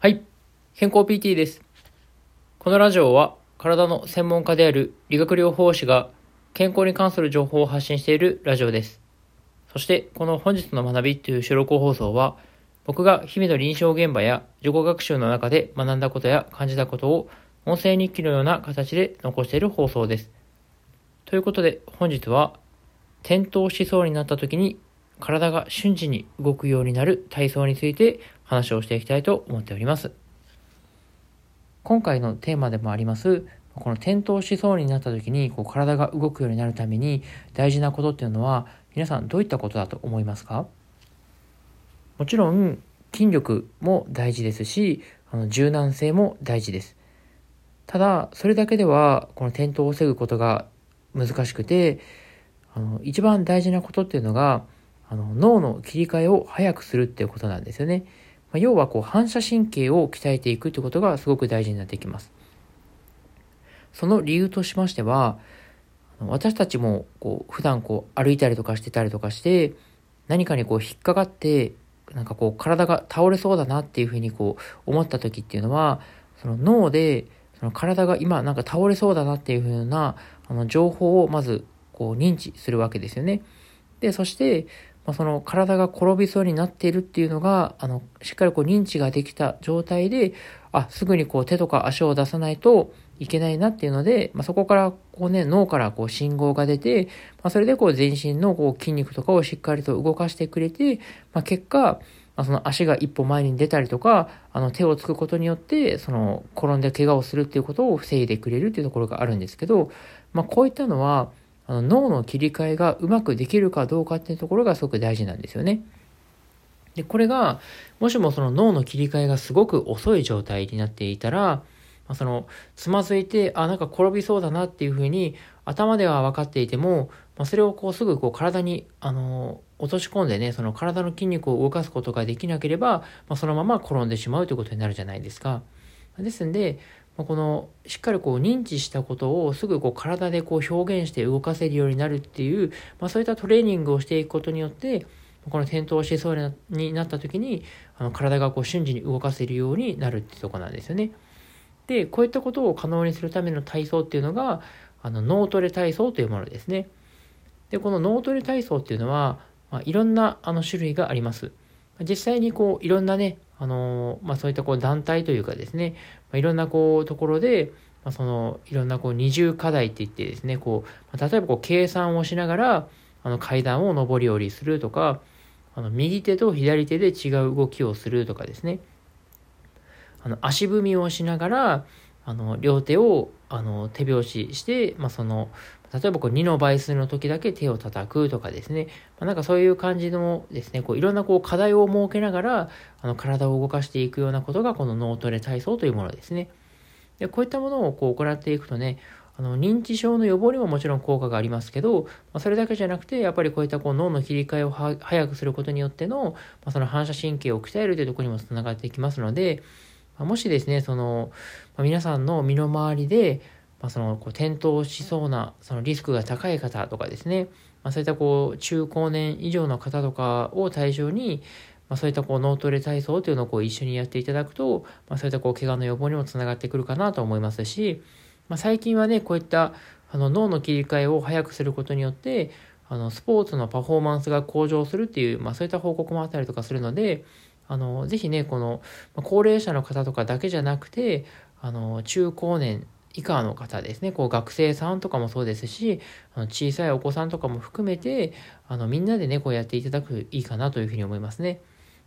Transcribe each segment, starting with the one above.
はい。健康 PT です。このラジオは体の専門家である理学療法士が健康に関する情報を発信しているラジオです。そしてこの本日の学びという収録放送は僕が日々の臨床現場や自己学習の中で学んだことや感じたことを音声日記のような形で残している放送です。ということで本日は転倒しそうになった時に体が瞬時に動くようになる体操について話をしていきたいと思っております。今回のテーマでもあります、この転倒しそうになった時にこう体が動くようになるために大事なことっていうのは皆さんどういったことだと思いますか？もちろん筋力も大事ですし、あの柔軟性も大事です。ただ、それだけではこの転倒を防ぐことが難しくて、あの一番大事なことっていうのが、あの脳の切り替えを早くするっていうことなんですよね。まあ、要はこう反射神経を鍛えていくってことがすごく大事になってきます。その理由としましては、私たちもこう普段こう歩いたりとかしてたりとかして、何かにこう引っかかって、なんかこう体が倒れそうだなっていうふうにこう思った時っていうのは、その脳でその体が今なんか倒れそうだなっていうふうなあの情報をまずこう認知するわけですよね。で、そして、まあ、その体が転びそうになっているっていうのが、あの、しっかりこう認知ができた状態で、あ、すぐにこう手とか足を出さないといけないなっていうので、まあ、そこからこうね、脳からこう信号が出て、まあ、それでこう全身のこう筋肉とかをしっかりと動かしてくれて、まあ、結果、ま、その足が一歩前に出たりとか、あの手をつくことによって、その転んで怪我をするっていうことを防いでくれるっていうところがあるんですけど、まあ、こういったのは、あの脳の切り替えがうまくできるかどうかっていうところがすごく大事なんですよね。で、これが、もしもその脳の切り替えがすごく遅い状態になっていたら、ま、その、つまずいて、あ、なんか転びそうだなっていうふうに、頭では分かっていても、まあ、それをこうすぐこう体に、あの落とし込んでね、その体の筋肉を動かすことができなければ、まあ、そのまま転んでしまうということになるじゃないですか。ですんで、このしっかりこう認知したことをすぐこう体でこう表現して動かせるようになるっていう、まあ、そういったトレーニングをしていくことによってこの転倒しそうになった時にあの体がこう瞬時に動かせるようになるってとこなんですよね。でこういったことを可能にするための体操っていうのがあの脳トレ体操というものですね。でこの脳トレ体操っていうのは、まあ、いろんなあの種類があります。実際にこういろんなねあのまあ、そういったこう団体というかですね、まあ、いろんなこうところで、まあ、そのいろんなこう二重課題って言ってですね、こう、ま、例えばこう計算をしながらあの階段を上り下りするとか、あの右手と左手で違う動きをするとかですね、あの足踏みをしながら、あの両手をあの手拍子して、まあ、その例えばこう2の倍数の時だけ手を叩くとかですね、まあ、なんかそういう感じのですね、こういろんなこう課題を設けながらあの体を動かしていくようなことがこの脳トレ体操というものですね。でこういったものをこう行っていくとね、あの認知症の予防にももちろん効果がありますけど、まあ、それだけじゃなくて、やっぱりこういったこう脳の切り替えを早くすることによっての、まあ、その反射神経を鍛えるというところにもつながっていきますので、もしですね、その、皆さんの身の回りで、まあ、そのこう転倒しそうなそのリスクが高い方とかですね、まあ、そういったこう中高年以上の方とかを対象に、まあ、そういったこう脳トレ体操というのをこう一緒にやっていただくと、まあ、そういったこう怪我の予防にもつながってくるかなと思いますし、まあ、最近はねこういったあの脳の切り替えを早くすることによってあのスポーツのパフォーマンスが向上するっていう、まあ、そういった報告もあったりとかするのであのぜひねこの高齢者の方とかだけじゃなくてあの中高年以下の方ですね、こう学生さんとかもそうですし、あの小さいお子さんとかも含めて、あのみんなでね、こうやっていただくいいかなというふうに思いますね。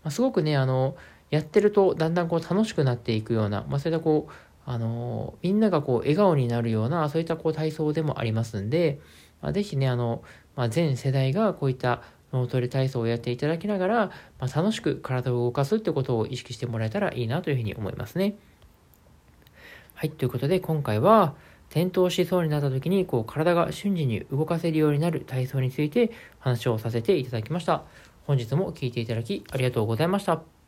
まあ、すごくね、あの、やってるとだんだんこう楽しくなっていくような、まあ、そういったこう、あの、みんながこう笑顔になるような、そういったこう体操でもありますんで、まあ、ぜひね、あの、まあ、全世代がこういった脳トレ体操をやっていただきながら、まあ、楽しく体を動かすってことを意識してもらえたらいいなというふうに思いますね。はい、ということで今回は転倒しそうになった時にこう体が瞬時に動かせるようになる体操について話をさせていただきました。本日も聴いていただきありがとうございました。